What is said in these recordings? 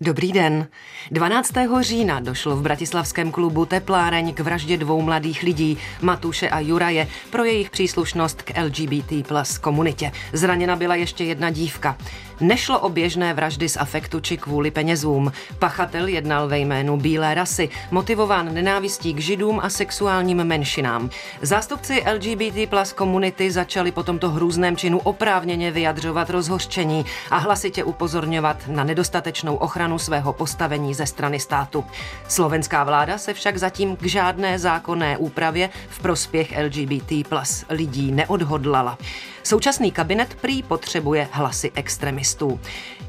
Dobrý den. 12. října došlo v bratislavském klubu Tepláreň k vraždě dvou mladých lidí, Matuše a Juraje, pro jejich příslušnost k LGBT plus komunitě. Zraněna byla ještě jedna dívka. Nešlo o běžné vraždy z afektu či kvůli penězům. Pachatel jednal ve jménu bílé rasy, motivován nenávistí k židům a sexuálním menšinám. Zástupci LGBT plus komunity začali po tomto hrůzném činu oprávněně vyjadřovat rozhořčení a hlasitě upozorňovat na nedostatečnou ochranu svého postavení ze strany státu. Slovenská vláda se však zatím k žádné zákonné úpravě v prospěch LGBT plus lidí neodhodlala. Současný kabinet prý potřebuje hlasy extremistů.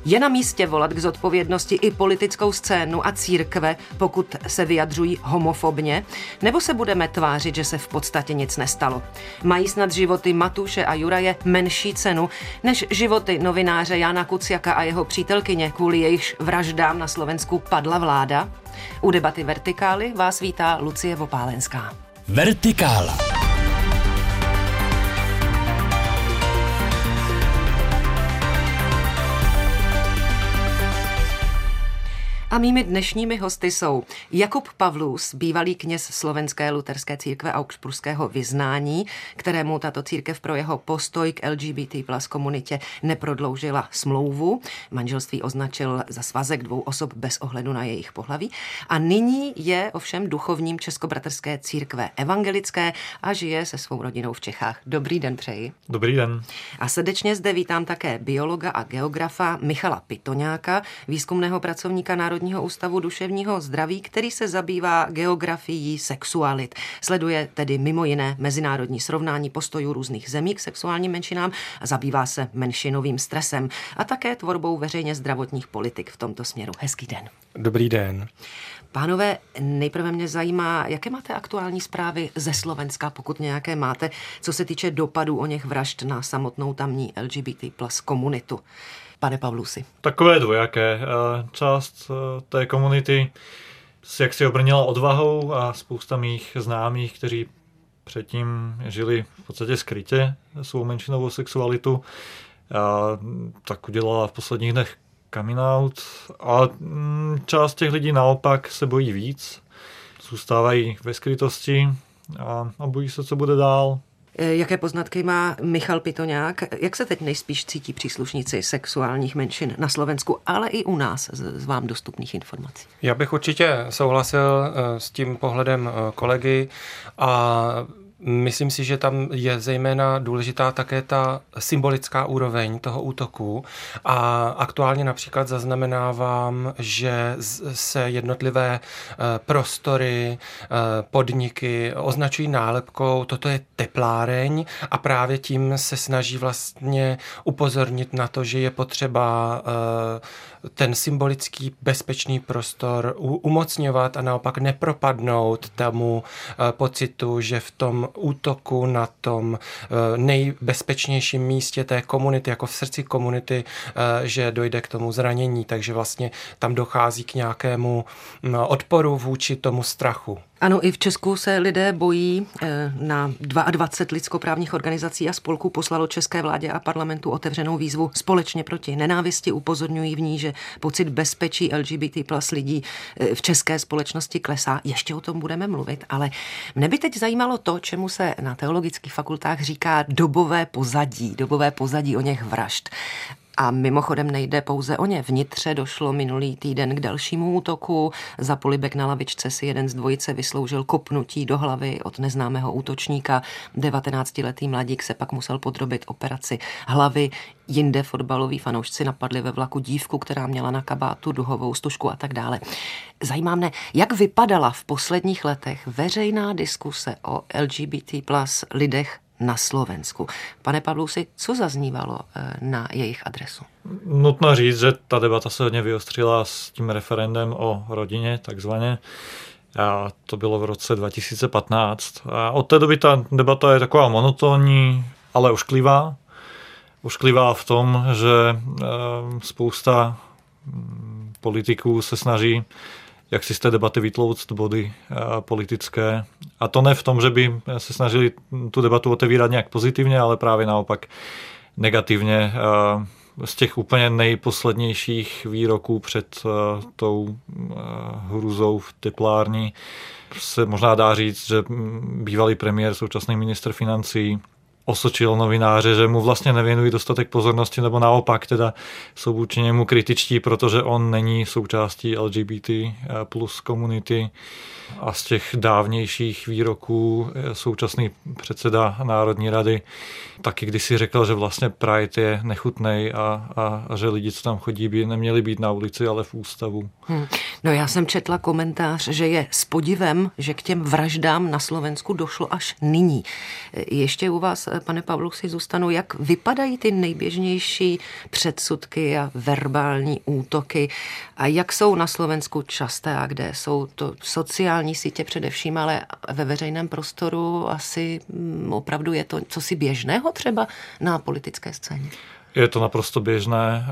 Je na místě volat k zodpovědnosti i politickou scénu a církve, pokud se vyjadřují homofobně, nebo se budeme tvářit, že se v podstatě nic nestalo. Mají snad životy Matuše a Juraje menší cenu než životy novináře Jana Kuciaka a jeho přítelkyně, kvůli jejichž vraždám na Slovensku padla vláda? U debaty Vertikály vás vítá Lucie Vopálenská. Vertikála. A mými dnešními hosty jsou Jakub Pavlus, bývalý kněz Slovenské luterské církve Augsburského vyznání, kterému tato církev pro jeho postoj k LGBT plus komunitě neprodloužila smlouvu. Manželství označil za svazek dvou osob bez ohledu na jejich pohlaví. A nyní je ovšem duchovním Českobratrské církve evangelické a žije se svou rodinou v Čechách. Dobrý den přeji. Dobrý den. A srdečně zde vítám také biologa a geografa Michala Pitoňáka, výzkumného pracovníka Národní Národního ústavu duševního zdraví, který se zabývá geografií sexualit. Sleduje tedy mimo jiné mezinárodní srovnání postojů různých zemí k sexuálním menšinám a zabývá se menšinovým stresem a také tvorbou veřejně zdravotních politik v tomto směru. Hezký den. Dobrý den. Pánové, nejprve mě zajímá, jaké máte aktuální zprávy ze Slovenska, pokud nějaké máte, co se týče dopadů o něch vražd na samotnou tamní LGBT plus komunitu pane Pavlusi? Takové dvojaké. Eh, část eh, té komunity si obrnila odvahou a spousta mých známých, kteří předtím žili v podstatě skrytě svou menšinovou sexualitu, a tak udělala v posledních dnech coming out. A mm, část těch lidí naopak se bojí víc, zůstávají ve skrytosti a, a bojí se, co bude dál. Eh, jaké poznatky má Michal Pitoňák? Jak se teď nejspíš cítí příslušníci sexuálních menšin na Slovensku, ale i u nás z vám dostupných informací? Já bych určitě souhlasil eh, s tím pohledem eh, kolegy a Myslím si, že tam je zejména důležitá také ta symbolická úroveň toho útoku. A aktuálně například zaznamenávám, že se jednotlivé eh, prostory, eh, podniky označují nálepkou, toto je tepláreň. A právě tím se snaží vlastně upozornit na to, že je potřeba eh, ten symbolický bezpečný prostor umocňovat a naopak nepropadnout tomu pocitu, že v tom útoku na tom eh, nejbezpečnějším místě té komunity, jako v srdci komunity, eh, že dojde k tomu zranění, takže vlastně tam dochází k nějakému mm, odporu vůči tomu strachu. Ano, i v Česku se lidé bojí. Eh, na 22 lidskoprávních organizací a spolků poslalo české vládě a parlamentu otevřenou výzvu společně proti nenávisti. Upozorňují v ní, že pocit bezpečí LGBT plus lidí eh, v české společnosti klesá. Ještě o tom budeme mluvit, ale mne by teď zajímalo to, čemu se na teologických fakultách říká dobové pozadí, dobové pozadí o něch vražd. A mimochodem nejde pouze o ně. Vnitře došlo minulý týden k dalšímu útoku. Za polibek na lavičce si jeden z dvojice vysloužil kopnutí do hlavy od neznámého útočníka. 19-letý mladík se pak musel podrobit operaci hlavy. Jinde fotbaloví fanoušci napadli ve vlaku dívku, která měla na kabátu duhovou stužku a tak dále. Zajímá mne, jak vypadala v posledních letech veřejná diskuse o LGBT plus lidech na Slovensku. Pane Pavlusi, co zaznívalo eh, na jejich adresu? Nutno říct, že ta debata se hodně vyostřila s tím referendem o rodině, takzvaně. A to bylo v roce 2015. A od té doby ta debata je taková monotónní, ale ošklivá. Ošklivá v tom, že eh, spousta mm, politiků se snaží jak si z té debaty vytlouct body eh, politické. A to ne v tom, že by se snažili tu debatu otevírat nějak pozitivně, ale právě naopak negativně. Eh, z těch úplně nejposlednějších výroků před uh, tou hruzou v teplární se možná dá říct, že bývalý premiér, současný minister financí osočil novináře, že mu vlastně nevěnují dostatek pozornosti, nebo naopak teda jsou vůči němu kritičtí, protože on není součástí LGBT plus komunity a z těch dávnějších výroků současný předseda Národní rady taky kdysi řekl, že vlastně Pride je nechutný a, a, a že lidi, co tam chodí, by neměli být na ulici, ale v ústavu. Hmm. No já jsem četla komentář, že je s podivem, že k těm vraždám na Slovensku došlo až nyní. Ještě u vás, pane Pavlu, si zůstanu, jak vypadají ty nejběžnější předsudky a verbální útoky a jak jsou na Slovensku časté a kde jsou to sociální sítě především, ale ve veřejném prostoru asi mm, opravdu je to co si běžného třeba na politické scéně? Je to naprosto běžné,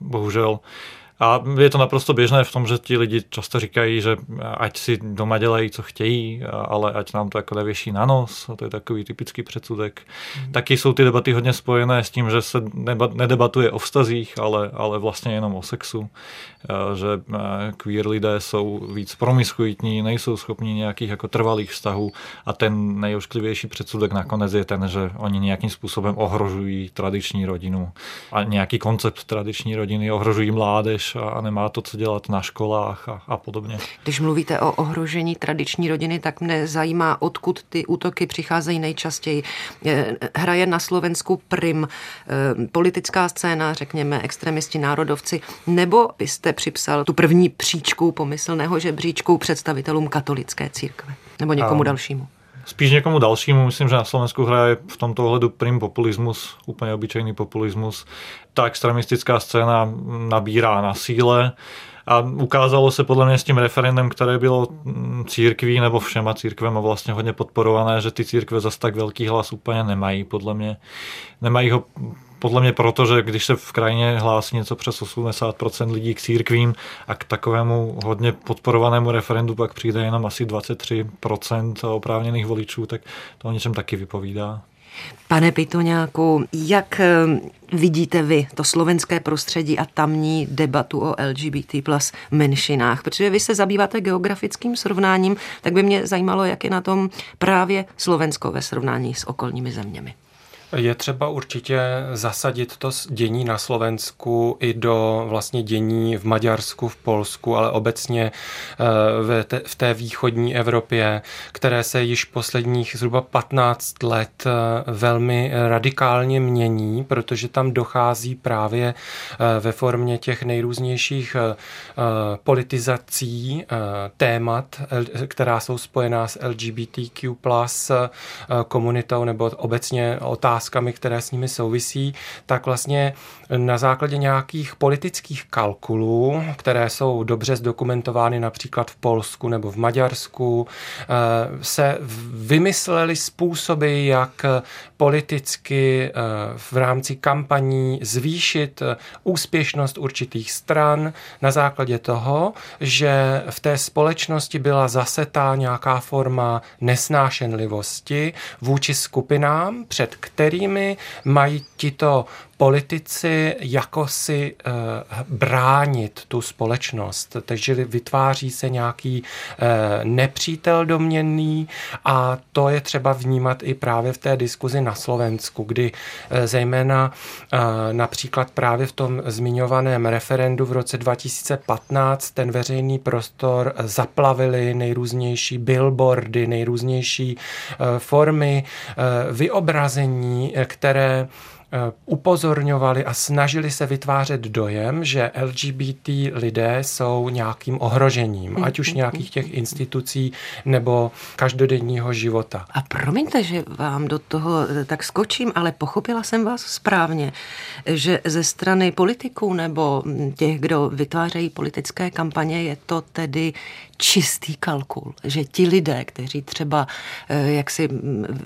bohužel. A je to naprosto běžné v tom, že ti lidi často říkají, že ať si doma dělají, co chtějí, ale ať nám to jako nevěší na nos. A to je takový typický předsudek. Mm. Taky jsou ty debaty hodně spojené s tím, že se nedebatuje o vztazích, ale, ale vlastně jenom o sexu. Že queer lidé jsou víc promiskuitní, nejsou schopni nějakých jako trvalých vztahů a ten nejošklivější předsudek nakonec je ten, že oni nějakým způsobem ohrožují tradiční rodinu a nějaký koncept tradiční rodiny, ohrožují mládež, a nemá to, co dělat na školách a, a podobně. Když mluvíte o ohrožení tradiční rodiny, tak mne zajímá, odkud ty útoky přicházejí nejčastěji. Hraje na Slovensku prim eh, politická scéna, řekněme, extremisti, národovci, nebo byste připsal tu první příčku pomyslného žebříčku představitelům katolické církve? Nebo někomu a... dalšímu? Spíš někomu dalšímu, myslím, že na Slovensku hraje v tomto ohledu prim populismus, úplně obyčejný populismus. Ta extremistická scéna nabírá na síle a ukázalo se podle mě s tím referendem, které bylo církví nebo všema církvema vlastně hodně podporované, že ty církve zase tak velký hlas úplně nemají, podle mě. Nemají ho podle mě proto, že když se v krajině hlásí něco přes 80% lidí k církvím a k takovému hodně podporovanému referendu pak přijde jenom asi 23% oprávněných voličů, tak to o něčem taky vypovídá. Pane Pitoňáku, jak eh, vidíte vy to slovenské prostředí a tamní debatu o LGBT plus menšinách? Protože vy se zabýváte geografickým srovnáním, tak by mě zajímalo, jak je na tom právě Slovensko ve srovnání s okolními zeměmi. Je třeba určitě zasadit to dění na Slovensku i do vlastně dění v Maďarsku, v Polsku, ale obecně eh, v té východní Evropě, které se již posledních zhruba 15 let eh, velmi radikálně mění, protože tam dochází právě eh, ve formě těch nejrůznějších politizací témat, která jsou spojená s LGBTQ komunitou nebo obecně otázkou otázkami, které s nimi souvisí, tak vlastně na základě nějakých politických kalkulů, které jsou dobře zdokumentovány například v Polsku nebo v Maďarsku, eh, se vymysleli způsoby, jak politicky eh, v rámci kampaní zvýšit eh, úspěšnost určitých stran na základě toho, že v té společnosti byla zasetá nějaká forma nesnášenlivosti vůči skupinám, před kterými mají tito politici jako si uh, bránit tu společnost. Takže vytváří se nějaký uh, nepřítel doměnný a to je třeba vnímat i právě v té diskuzi na Slovensku, kdy uh, zejména například právě v tom zmiňovaném referendu v roce 2015 ten veřejný prostor zaplavili nejrůznější billboardy, nejrůznější formy vyobrazení, které Eh, upozorňovali a snažili se vytvářet dojem, že LGBT lidé jsou nějakým ohrožením, ať už nějakých těch institucí nebo každodenního života. A promiňte, že vám do toho eh, tak skočím, ale pochopila jsem vás správně, že ze strany politiků nebo těch, kdo vytvářejí politické kampaně, je to tedy čistý kalkul, že ti lidé, kteří třeba eh, jak si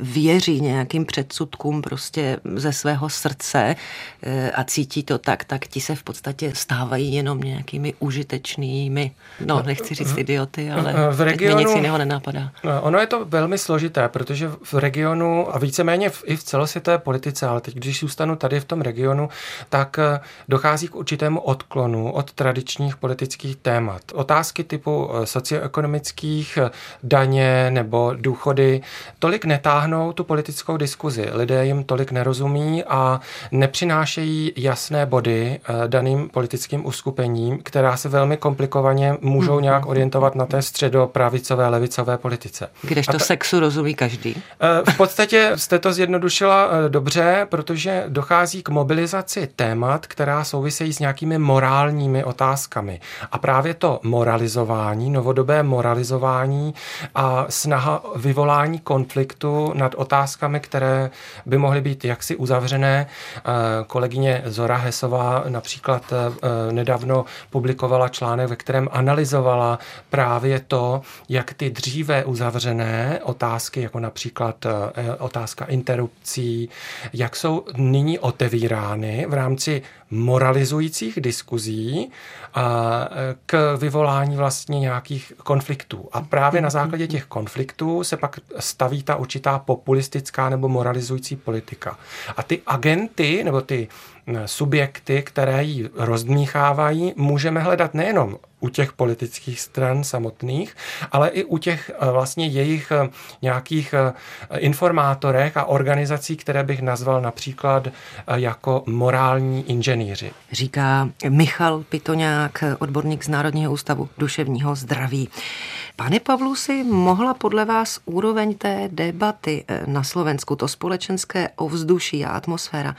věří nějakým předsudkům prostě ze svého srdce eh, a cítí to tak, tak ti se v podstatě stávají jenom nějakými užitečnými, no nechci říct idioty, ale v regionu, nic jiného nenapadá. Ono je to velmi složité, protože v regionu a víceméně v, i v celosvětové politice, ale teď když zůstanu tady v tom regionu, tak eh, dochází k určitému odklonu od tradičních politických témat. Otázky typu eh, socioekonomických, daně nebo důchody tolik netáhnou tu politickou diskuzi. Lidé jim tolik nerozumí a nepřinášejí jasné body eh, daným politickým uskupením, která se velmi komplikovaně můžou mhm. nějak orientovat na té středopravicové, levicové politice. Kdežto to ta... sexu rozumí každý? Eh, v podstatě jste to zjednodušila eh, dobře, protože dochází k mobilizaci témat, která souvisejí s nějakými morálními otázkami. A právě to moralizování, novodobé moralizování a snaha vyvolání konfliktu nad otázkami, které by mohly být jaksi uzavřené. Eh, kolegyně Zora Hesová například eh, nedávno publikovala článek, ve kterém analyzovala právě to, jak ty dříve uzavřené otázky, jako například eh, otázka interrupcí, jak jsou nyní otevírány v rámci moralizujících diskuzí k vyvolání vlastně nějakých konfliktů. A právě na základě těch konfliktů se pak staví ta určitá populistická nebo moralizující politika. A ty agenty nebo ty subjekty, které ji rozdmíchávají, můžeme hledat nejenom u těch politických stran samotných, ale i u těch eh, vlastně jejich eh, nějakých eh, informátorech a organizací, které bych nazval například jako morální inženýři. Říká Michal Pitoňák, odborník z Národního ústavu duševního zdraví. Pane Pavlusi, mohla podle vás úroveň té debaty na Slovensku, to společenské ovzduší a atmosféra,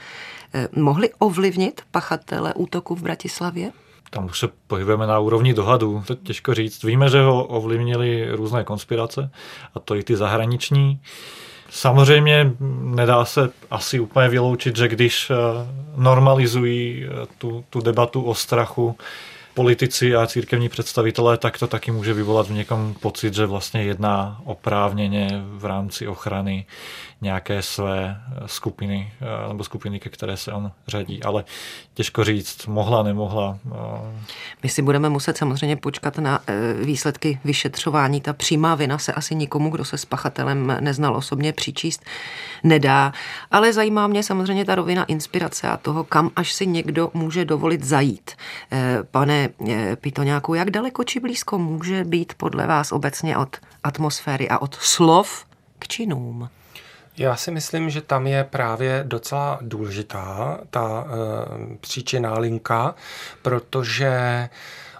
mohly ovlivnit pachatele útoku v Bratislavě? tam už se pohybujeme na úrovni dohadu, to těžko říct. Víme, že ho ovlivnili různé konspirace, a to i ty zahraniční. Samozřejmě nedá se asi úplně vyloučit, že když eh, normalizují eh, tu, tu debatu o strachu, politici a církevní představitelé, tak to taky může vyvolat v někom pocit, že vlastně jedná oprávněně v rámci ochrany nějaké své skupiny eh, nebo skupiny, ke které se on řadí. Ale těžko říct, mohla, nemohla. Eh. My si budeme muset samozřejmě počkat na eh, výsledky vyšetřování. Ta přímá vina se asi nikomu, kdo se s pachatelem neznal osobně, přičíst nedá. Ale zajímá mě samozřejmě ta rovina inspirace a toho, kam až si někdo může dovolit zajít. Pane Pitoňáku, jak daleko či blízko může být podle vás obecně od atmosféry a od slov k činům? Já si myslím, že tam je právě docela důležitá ta e, příčinná linka, protože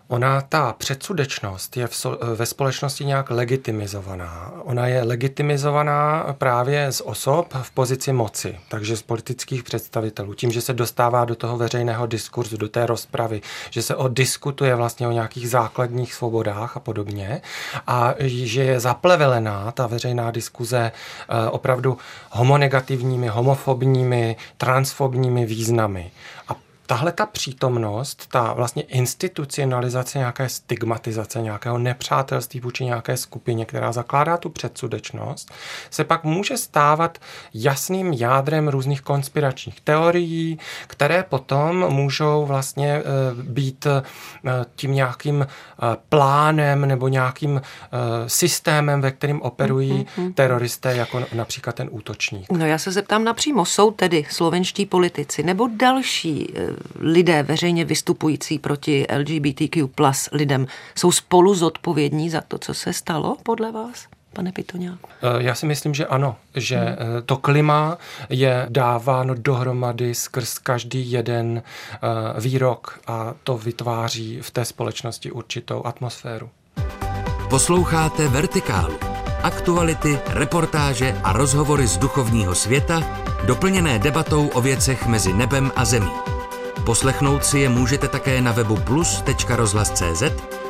Ona, ta předsudečnost je v, ve společnosti nějak legitimizovaná. Ona je legitimizovaná právě z osob v pozici moci, takže z politických představitelů. Tím, že se dostává do toho veřejného diskurzu, do té rozpravy, že se odiskutuje vlastně o nějakých základních svobodách a podobně a že je zaplevelená ta veřejná diskuze eh, opravdu homonegativními, homofobními, transfobními významy. A tahle ta přítomnost, ta vlastně institucionalizace nějaké stigmatizace, nějakého nepřátelství vůči nějaké skupině, která zakládá tu předsudečnost, se pak může stávat jasným jádrem různých konspiračních teorií, které potom můžou vlastně eh, být eh, tím nějakým eh, plánem nebo nějakým systémem, ve kterým operují mm-hmm. teroristé, jako například ten útočník. No já se zeptám napřímo, jsou tedy slovenští politici nebo další lidé veřejně vystupující proti LGBTQ plus lidem jsou spolu zodpovědní za to, co se stalo podle vás? pane Pitoňáku? Eh, já si myslím, že ano, že hmm. Eh, to klima je dáváno dohromady skrz každý jeden eh, výrok a to vytváří v té společnosti určitou atmosféru. Posloucháte Vertikálu. Aktuality, reportáže a rozhovory z duchovního světa, doplněné debatou o věcech mezi nebem a zemí. Poslechnout si je můžete také na webu plus.rozhlas.cz,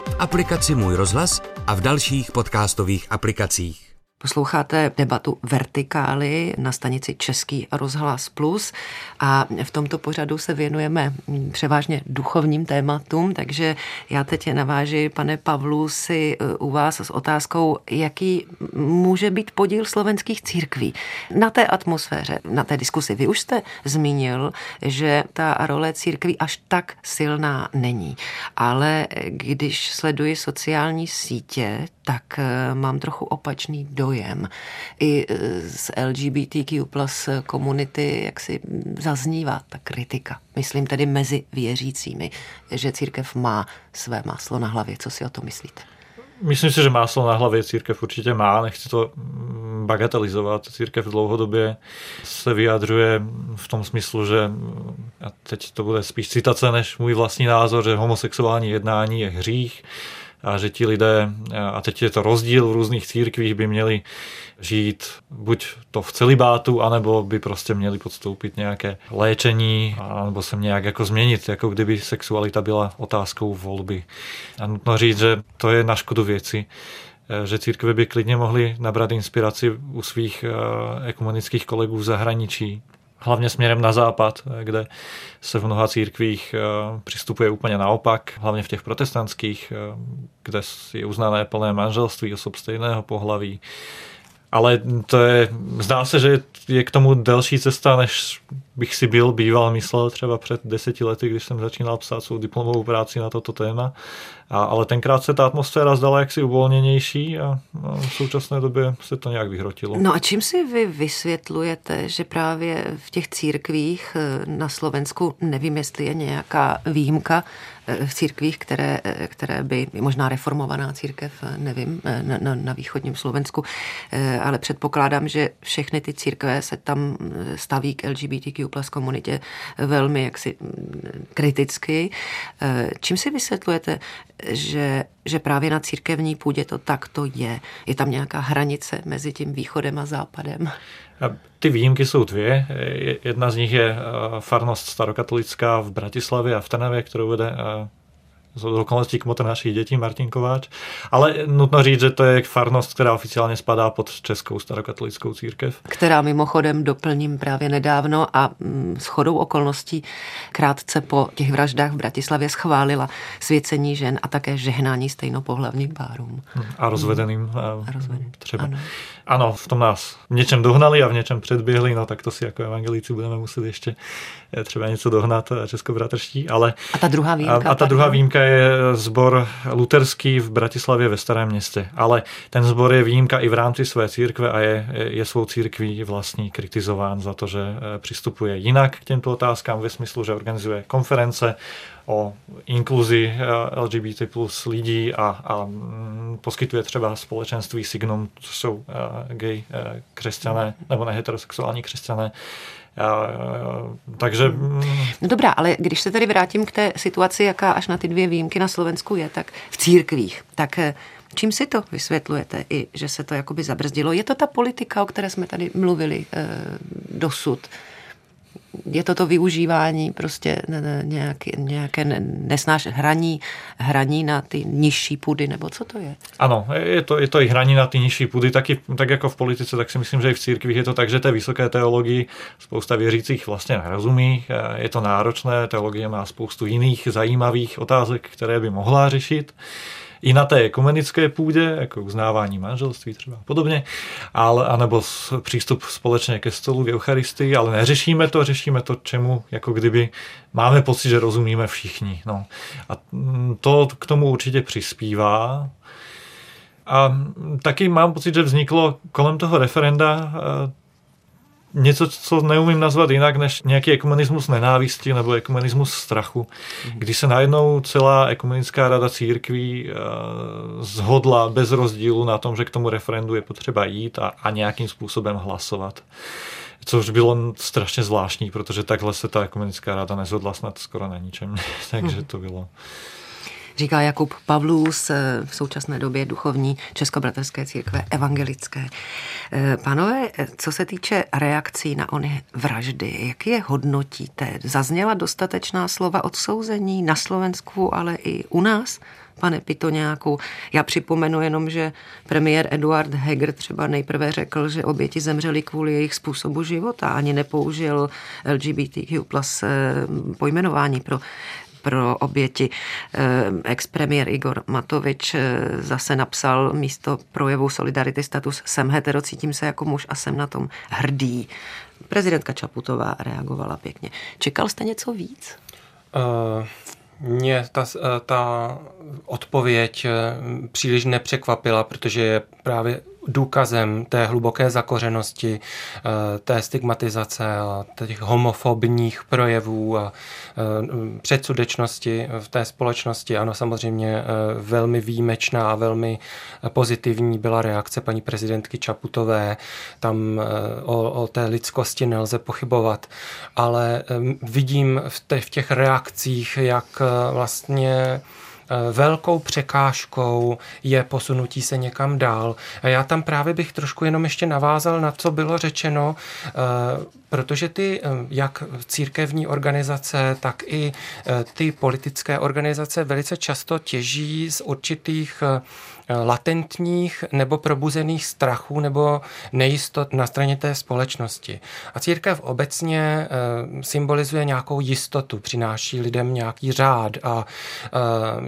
v aplikaci Můj rozhlas a v dalších podcastových aplikacích. Posloucháte debatu Vertikály na stanici Český rozhlas Plus a v tomto pořadu se věnujeme převážně duchovním tématům, takže já teď naváži, pane Pavlu, si eh, u vás s otázkou, jaký může být podíl slovenských církví na té atmosféře, na té diskusi. Vy už jste zmínil, že ta role církví až tak silná není, ale když sleduji sociální sítě, tak eh, mám trochu opačný dojem dojem. I e, z LGBTQ plus komunity jak si zaznívá ta kritika. Myslím tedy mezi věřícími, že církev má své máslo na hlavě. Co si o to myslíte? Myslím si, že máslo na hlavě církev určitě má, nechci to mm, bagatelizovat. Církev dlouhodobě se vyjadřuje v tom smyslu, že, a teď to bude spíš citace než můj vlastní názor, že homosexuální jednání je hřích, a že ti lidé, a teď je to rozdíl v různých církvích, by měli žít buď to v celibátu, anebo by prostě měli podstoupit nějaké léčení, anebo se nějak jako změnit, jako kdyby sexualita byla otázkou volby. A nutno říct, že to je na škodu věci že církve by klidně mohly nabrat inspiraci u svých ekumenických kolegů v zahraničí, hlavně směrem na západ, kde se v mnoha církvích eh, přistupuje úplně naopak, hlavně v těch protestantských, eh, kde je uznané plné manželství osob stejného pohlaví. Ale to je, zdá se, že je k tomu delší cesta, než bych si byl býval myslel třeba před deseti lety, když jsem začínal psát svou diplomovou práci na toto téma. A, ale tenkrát se ta atmosféra zdala jaksi uvolněnější a, a v současné době se to nějak vyhrotilo. No a čím si vy vysvětlujete, že právě v těch církvích eh, na Slovensku, nevím, jestli je nějaká výjimka, eh, v církvích, které, eh, které by, možná reformovaná církev, nevím, na, na, na východním Slovensku, ale předpokládám, že všechny ty církve se tam staví k LGBTQ plus komunitě velmi jaksi kriticky. Čím si vysvětlujete, že, že právě na církevní půdě to takto je. Je tam nějaká hranice mezi tím východem a západem? Ty výjimky jsou dvě. Jedna z nich je eh, farnost starokatolická v Bratislavě a v Trnavě, kterou vede eh, z okolností kmotr našich dětí, Martin Kováč. Ale nutno říct, že to je farnost, která oficiálně spadá pod Českou starokatolickou církev. Která mimochodem doplním právě nedávno a mm, s chodou okolností krátce po těch vraždách v Bratislavě schválila svěcení žen a také žehnání stejnopohlavním párům. A rozvedeným. A rozvedeným. Třeba. Ano. ano, v tom nás v něčem dohnali a v něčem předběhli, no tak to si jako evangelíci budeme muset ještě eh, třeba něco dohnat eh, českobratrští, ale... A ta druhá výjimka? A, a ta druhá výjimka je zbor luterský v Bratislavě ve Starém městě, ale ten zbor je výjimka i v rámci své církve a je, je svou církví vlastní kritizován za to, že eh, přistupuje jinak k těmto otázkám ve smyslu, že organizuje konference o inkluzi eh, LGBT plus lidí a, a mm, poskytuje třeba společenství Signum, co jsou uh, gay křesťané nebo neheterosexuální křesťané, takže... Mm, no dobrá, ale když se tedy vrátím k té situaci, jaká až na ty dvě výjimky na Slovensku je, tak v církvích, tak eh, čím si to vysvětlujete, i že se to jakoby zabrzdilo? Je to ta politika, o které jsme tady mluvili e, dosud? Je to to využívání prostě nějaké, nějaké nesnáš hraní, hraní na ty nižší půdy, nebo co to je? Ano, je to, je to i hraní na ty nižší půdy, taky, tak jako v politice, tak si myslím, že i v církvích je to tak, že té vysoké teologii spousta věřících vlastně nerozumí, je to náročné, teologie má spoustu jiných zajímavých otázek, které by mohla řešit i na té ekumenické půdě, jako uznávání manželství třeba podobně, ale, anebo přístup společně ke stolu v Eucharistii, ale neřešíme to, řešíme to, čemu jako kdyby máme pocit, že rozumíme všichni. No. A to k tomu určitě přispívá. A taky mám pocit, že vzniklo kolem toho referenda eh, něco, co neumím nazvat jinak než nějaký ekumenismus nenávisti nebo ekumenismus strachu, mhm. kdy se najednou celá ekumenická rada církví uh, zhodla bez rozdílu na tom, že k tomu referendu je potřeba jít a, a nějakým způsobem hlasovat. Což bylo strašně zvláštní, protože takhle se ta ekumenická rada nezhodla snad skoro na ničem. Takže mhm. to bylo Říká Jakub Pavlus, eh, v současné době duchovní Českobratrské církve evangelické. Eh, pánové, co se týče reakcí na ony vraždy, jak je hodnotíte? Zazněla dostatečná slova odsouzení na Slovensku, ale i u nás? pane Pitoňáku. Já připomenu jenom, že premiér Eduard Heger třeba nejprve řekl, že oběti zemřeli kvůli jejich způsobu života, ani nepoužil LGBTQ plus eh, pojmenování pro pro oběti. Eh, ex-premiér Igor Matovič eh, zase napsal místo projevu Solidarity status jsem hetero, cítím se jako muž a jsem na tom hrdý. Prezidentka Čaputová reagovala pěkně. Čekal jste něco víc? Uh, mě ta, ta odpověď příliš nepřekvapila, protože je právě důkazem té hluboké zakořenosti, eh, té stigmatizace a těch homofobních projevů a eh, předsudečnosti v té společnosti. Ano, samozřejmě eh, velmi výjimečná a velmi pozitivní byla reakce paní prezidentky Čaputové. Tam o, o té lidskosti nelze pochybovat, ale vidím v těch reakcích, jak vlastně velkou překážkou je posunutí se někam dál. A já tam právě bych trošku jenom ještě navázal na co bylo řečeno, eh, protože ty eh, jak církevní organizace, tak i ty politické organizace velice často těží z určitých latentních nebo probuzených strachů nebo nejistot na straně té společnosti. A církev obecně eh, symbolizuje nějakou jistotu, přináší lidem nějaký řád a eh,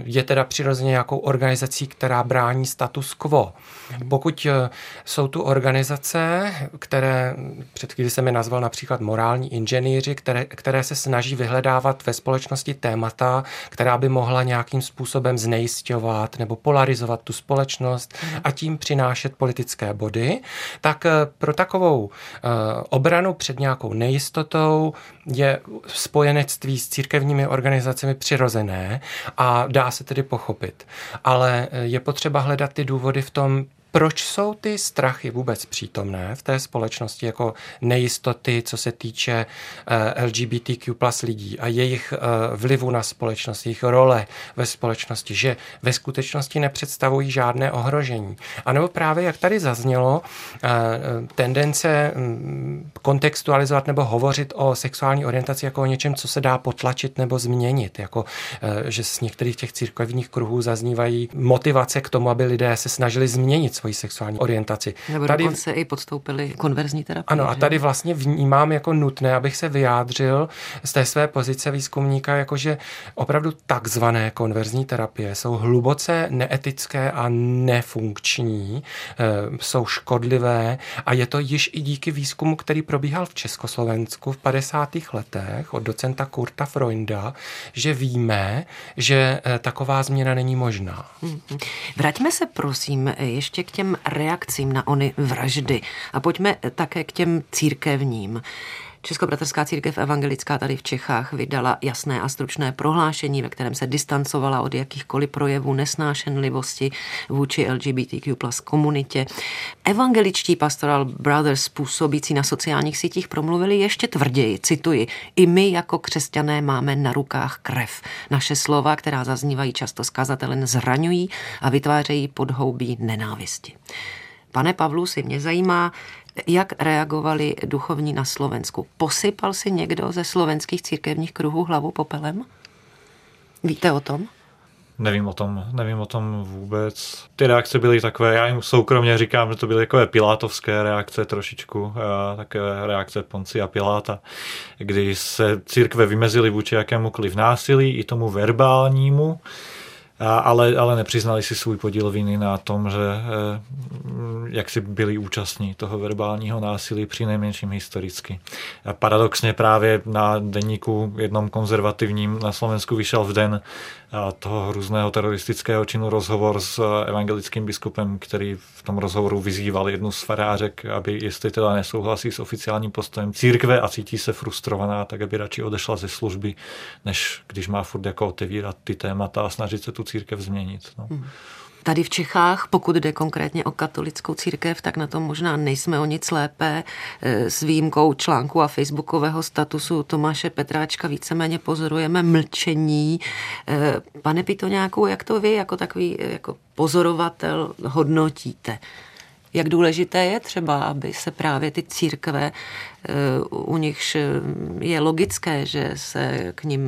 je teda přirozeně nějakou organizací, která brání status quo. Pokud eh, jsou tu organizace, které před chvíli jsem je nazval například morální inženýři, které, které se snaží vyhledávat ve společnosti témata, která by mohla nějakým způsobem znejistovat nebo polarizovat tu společnost a tím přinášet politické body, tak eh, pro takovou eh, obranu před nějakou nejistotou je spojenectví s církevními organizacemi přirozené a dá se tedy pochopit. Ale je potřeba hledat ty důvody v tom, proč jsou ty strachy vůbec přítomné v té společnosti jako nejistoty, co se týče eh, LGBTQ plus lidí a jejich eh, vlivu na společnost, jejich role ve společnosti, že ve skutečnosti nepředstavují žádné ohrožení. A nebo právě, jak tady zaznělo, eh, tendence mm, kontextualizovat nebo hovořit o sexuální orientaci jako o něčem, co se dá potlačit nebo změnit, jako že z některých těch církevních kruhů zaznívají motivace k tomu, aby lidé se snažili změnit svoji sexuální orientaci. Nebo tady dokonce i podstoupili konverzní terapii. Ano, že? a tady vlastně vnímám jako nutné, abych se vyjádřil z té své pozice výzkumníka, jakože opravdu takzvané konverzní terapie jsou hluboce neetické a nefunkční, eh, jsou škodlivé a je to již i díky výzkumu, který probíhal v Československu v 50. letech od docenta Kurta Freunda, že víme, že eh, taková změna není možná. Mhm. Vraťme se prosím ještě k těm reakcím na ony vraždy a pojďme také k těm církevním. Českobratrská církev evangelická tady v Čechách vydala jasné a stručné prohlášení, ve kterém se distancovala od jakýchkoliv projevů nesnášenlivosti vůči LGBTQ plus komunitě. Evangeličtí pastoral brothers působící na sociálních sítích promluvili ještě tvrději, cituji, i my jako křesťané máme na rukách krev. Naše slova, která zaznívají často zkazatelen, zraňují a vytvářejí podhoubí nenávisti. Pane Pavlu, si mě zajímá, jak reagovali duchovní na Slovensku. Posypal si někdo ze slovenských církevních kruhů hlavu popelem? Víte o tom? Nevím o tom, nevím o tom vůbec. Ty reakce byly takové, já jim soukromně říkám, že to byly takové pilátovské reakce trošičku, takové reakce Ponci a Piláta, kdy se církve vymezily vůči jakémukoliv násilí, i tomu verbálnímu, ale, ale nepřiznali si svůj podíl viny na tom, že eh, jak si byli účastní toho verbálního násilí při nejmenším historicky. A paradoxně právě na denníku jednom konzervativním na Slovensku vyšel v den toho hrůzného teroristického činu rozhovor s evangelickým biskupem, který v tom rozhovoru vyzýval jednu z farářek, aby jestli teda nesouhlasí s oficiálním postojem církve a cítí se frustrovaná, tak aby radši odešla ze služby, než když má furt jako otevírat ty témata a snažit se tu církev změnit. No. Hmm. Tady v Čechách, pokud jde konkrétně o katolickou církev, tak na tom možná nejsme o nic lépe. E, s výjimkou článku a facebookového statusu Tomáše Petráčka víceméně pozorujeme mlčení. E, pane Pitoňáku, jak to vy jako takový jako pozorovatel hodnotíte? Jak důležité je třeba, aby se právě ty církve, eh, u nichž je logické, že se k ním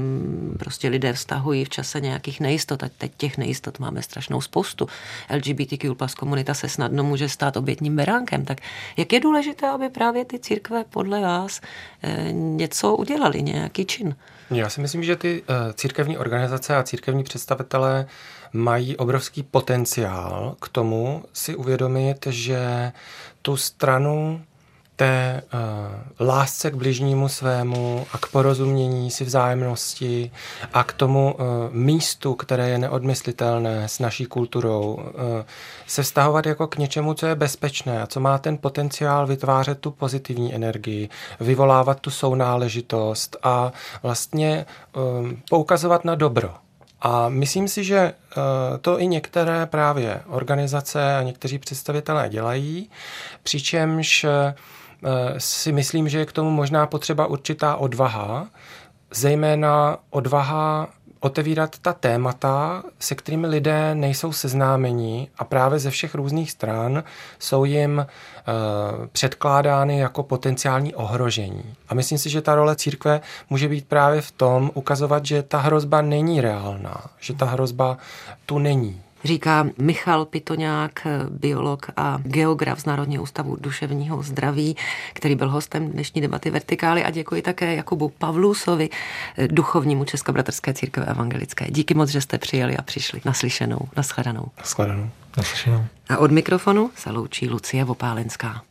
prostě lidé vztahují v čase nějakých nejistot, a teď těch nejistot máme strašnou spoustu. LGBTQ plus komunita se snadno může stát obětním beránkem. Tak jak je důležité, aby právě ty církve podle vás eh, něco udělali, nějaký čin? Já si myslím, že ty eh, církevní organizace a církevní představitelé mají obrovský potenciál k tomu si uvědomit, že tu stranu té uh, lásce k bližnímu svému a k porozumění si vzájemnosti a k tomu uh, místu, které je neodmyslitelné s naší kulturou, uh, se vztahovat jako k něčemu, co je bezpečné a co má ten potenciál vytvářet tu pozitivní energii, vyvolávat tu sounáležitost a vlastně uh, poukazovat na dobro. A myslím si, že eh, to i některé právě organizace a někteří představitelé dělají, přičemž eh, si myslím, že je k tomu možná potřeba určitá odvaha, zejména odvaha otevírat ta témata, se kterými lidé nejsou seznámeni a právě ze všech různých stran jsou jim uh, předkládány jako potenciální ohrožení. A myslím si, že ta role církve může být právě v tom ukazovat, že ta hrozba není reálná, že ta hrozba tu není říká Michal Pitoňák, biolog a geograf z Národního ústavu duševního zdraví, který byl hostem dnešní debaty Vertikály a děkuji také Jakubu Pavlusovi, duchovnímu Českobratrské církve evangelické. Díky moc, že jste přijeli a přišli. Naslyšenou, naschledanou. Naschledanou. Naslyšenou. A od mikrofonu se loučí Lucie Vopálenská.